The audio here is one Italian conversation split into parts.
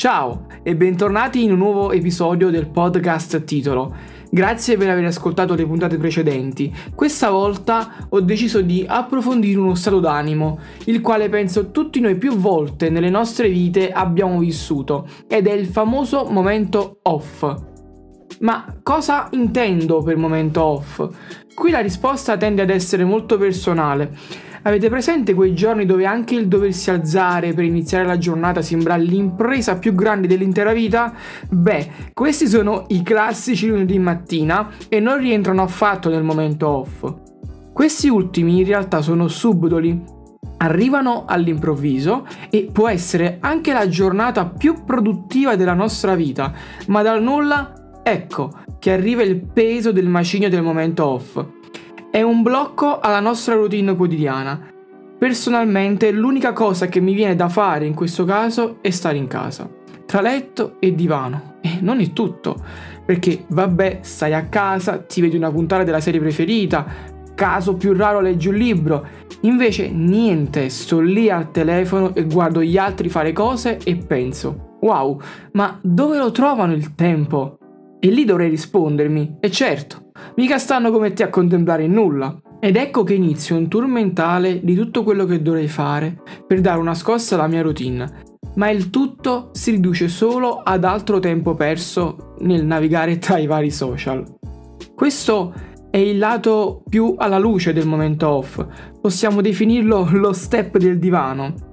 Ciao e bentornati in un nuovo episodio del podcast titolo. Grazie per aver ascoltato le puntate precedenti. Questa volta ho deciso di approfondire uno stato d'animo, il quale penso tutti noi più volte nelle nostre vite abbiamo vissuto, ed è il famoso momento off. Ma cosa intendo per momento off? Qui la risposta tende ad essere molto personale Avete presente quei giorni dove anche il doversi alzare per iniziare la giornata sembra l'impresa più grande dell'intera vita? Beh, questi sono i classici lunedì mattina e non rientrano affatto nel momento off. Questi ultimi in realtà sono subdoli, arrivano all'improvviso e può essere anche la giornata più produttiva della nostra vita, ma dal nulla, ecco, che arriva il peso del macigno del momento off è un blocco alla nostra routine quotidiana. Personalmente l'unica cosa che mi viene da fare in questo caso è stare in casa, tra letto e divano. E non è tutto, perché vabbè, stai a casa, ti vedi una puntata della serie preferita, caso più raro leggi un libro. Invece niente, sto lì al telefono e guardo gli altri fare cose e penso, wow, ma dove lo trovano il tempo? E lì dovrei rispondermi, e certo, mica stanno come te a contemplare il nulla. Ed ecco che inizio un tour mentale di tutto quello che dovrei fare per dare una scossa alla mia routine, ma il tutto si riduce solo ad altro tempo perso nel navigare tra i vari social. Questo è il lato più alla luce del momento off, possiamo definirlo lo step del divano,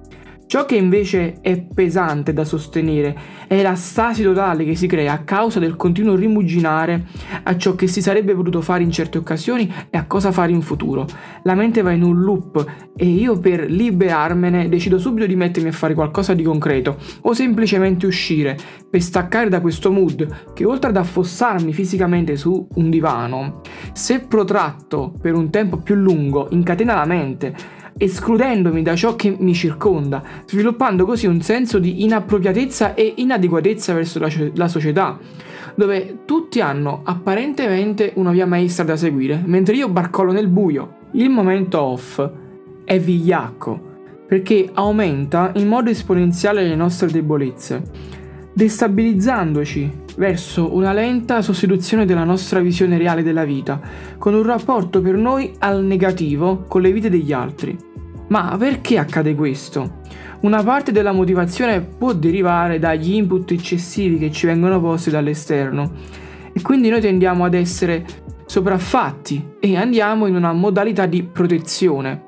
Ciò che invece è pesante da sostenere è la stasi totale che si crea a causa del continuo rimuginare a ciò che si sarebbe potuto fare in certe occasioni e a cosa fare in futuro. La mente va in un loop e io per liberarmene decido subito di mettermi a fare qualcosa di concreto o semplicemente uscire per staccare da questo mood che oltre ad affossarmi fisicamente su un divano, se protratto per un tempo più lungo incatena la mente escludendomi da ciò che mi circonda, sviluppando così un senso di inappropriatezza e inadeguatezza verso la, la società, dove tutti hanno apparentemente una via maestra da seguire, mentre io barcollo nel buio. Il momento off è vigliacco, perché aumenta in modo esponenziale le nostre debolezze, destabilizzandoci verso una lenta sostituzione della nostra visione reale della vita, con un rapporto per noi al negativo con le vite degli altri. Ma perché accade questo? Una parte della motivazione può derivare dagli input eccessivi che ci vengono posti dall'esterno e quindi noi tendiamo ad essere sopraffatti e andiamo in una modalità di protezione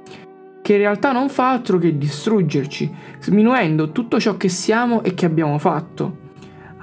che in realtà non fa altro che distruggerci, sminuendo tutto ciò che siamo e che abbiamo fatto.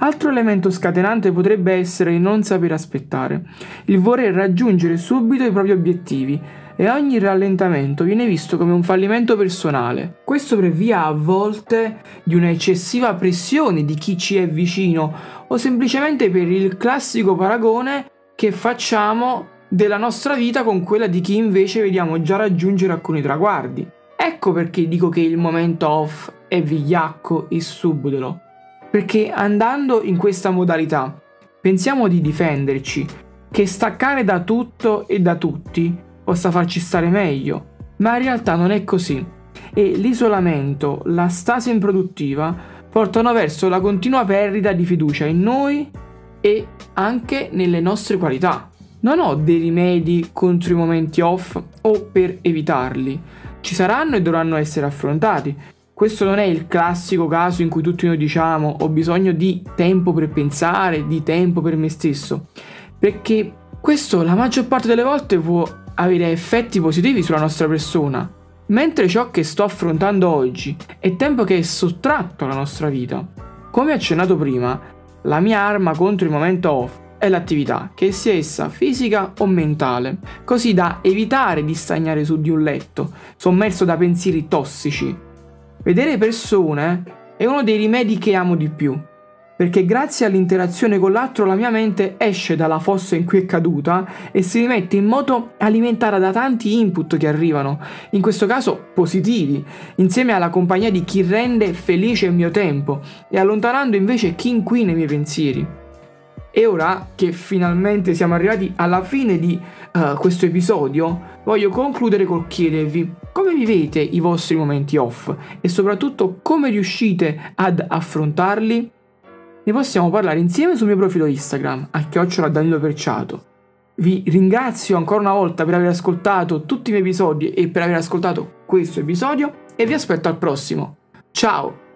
Altro elemento scatenante potrebbe essere il non saper aspettare, il voler raggiungere subito i propri obiettivi, e ogni rallentamento viene visto come un fallimento personale. Questo per via a volte di un'eccessiva pressione di chi ci è vicino o semplicemente per il classico paragone che facciamo della nostra vita con quella di chi invece vediamo già raggiungere alcuni traguardi. Ecco perché dico che il momento off è vigliacco e subdolo. Perché andando in questa modalità pensiamo di difenderci, che staccare da tutto e da tutti possa farci stare meglio, ma in realtà non è così e l'isolamento, la stasi improduttiva portano verso la continua perdita di fiducia in noi e anche nelle nostre qualità. Non ho dei rimedi contro i momenti off o per evitarli. Ci saranno e dovranno essere affrontati. Questo non è il classico caso in cui tutti noi diciamo ho bisogno di tempo per pensare, di tempo per me stesso, perché questo la maggior parte delle volte può avere effetti positivi sulla nostra persona, mentre ciò che sto affrontando oggi è tempo che è sottratto alla nostra vita. Come accennato prima, la mia arma contro il momento off è l'attività, che sia essa fisica o mentale, così da evitare di stagnare su di un letto, sommerso da pensieri tossici. Vedere persone è uno dei rimedi che amo di più, perché grazie all'interazione con l'altro la mia mente esce dalla fossa in cui è caduta e si rimette in moto alimentata da tanti input che arrivano, in questo caso positivi, insieme alla compagnia di chi rende felice il mio tempo e allontanando invece chi inquina i miei pensieri. E ora che finalmente siamo arrivati alla fine di uh, questo episodio, voglio concludere col chiedervi come vivete i vostri momenti off e soprattutto come riuscite ad affrontarli ne possiamo parlare insieme sul mio profilo Instagram, a chiocciola Danilo Perciato. Vi ringrazio ancora una volta per aver ascoltato tutti i miei episodi e per aver ascoltato questo episodio e vi aspetto al prossimo. Ciao!